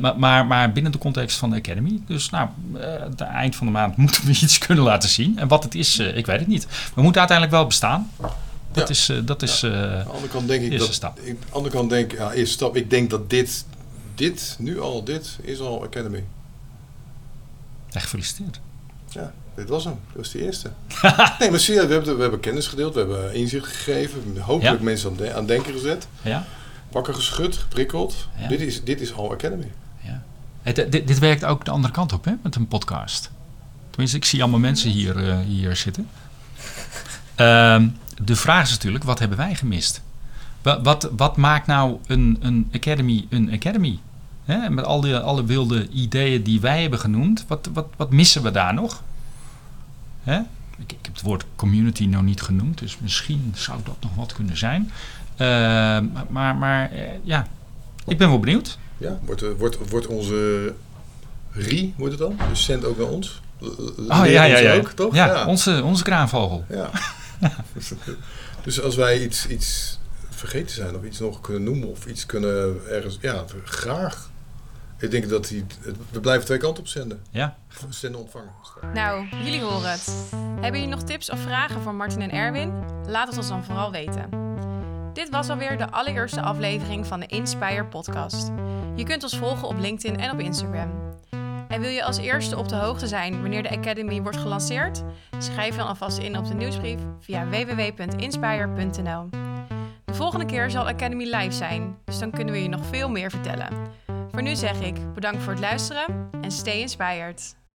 maar, maar, maar binnen de context van de Academy. Dus nou, eh, aan het eind van de maand moeten we iets kunnen laten zien. En wat het is, eh, ik weet het niet. We moeten uiteindelijk wel bestaan. Dat Ja. is... eh, dat is eh, Aan de andere kant denk ik Eerste dat... stap. ik- Aan de andere kant denk ik, ja, eerste stap, ik denk dat dit, dit, nu al, dit is al Academy. echt gefeliciteerd. Ja, dit was hem. Dat was de eerste. nee, maar serieus, we hebben, we hebben kennis gedeeld, we hebben inzicht gegeven, hopelijk Ja. mensen aan, de- aan denken gezet, Ja? Wakker geschud, geprikkeld. Ja. Dit, is, dit is al Academy. Ja. Het, eh, dit, dit werkt ook de andere kant op, hè, met een podcast. Tenminste, ik zie allemaal mensen hier, eh, hier zitten. Ehm, de vraag is natuurlijk, wat hebben wij gemist? Wat, wat, wat maakt nou een, een academy een academy? Met al die, alle wilde ideeën die wij hebben genoemd, wat, wat, wat missen we daar nog? Ik, ik heb het woord community nog niet genoemd, dus misschien zou dat nog wat kunnen zijn. Ehm, maar maar eh, ja, ik ben wel benieuwd. Ja, wordt, eh, wordt, wordt onze RI, wordt het dan? Dus zend ook naar ons. Oh ja, ja, ja. ook, toch? Ja, Onze, onze kraanvogel. Ja. dus als wij iets, iets vergeten zijn of iets nog kunnen noemen of iets kunnen ergens. Ja, graag. Ik denk dat die. We blijven twee kanten op zenden. Ja. Zenden ontvangen. Nou, jullie horen het. Hebben jullie nog tips of vragen voor Martin en Erwin? Laat het ons dan vooral weten. Dit was alweer de allereerste aflevering van de Inspire podcast. Je kunt ons volgen op LinkedIn en op Instagram. En wil je als eerste op de hoogte zijn wanneer de Academy wordt gelanceerd? Schrijf dan alvast in op de nieuwsbrief via www.inspire.nl. De volgende keer zal Academy live zijn, dus dan kunnen we je nog veel meer vertellen. Voor nu zeg ik bedankt voor het luisteren en stay inspired.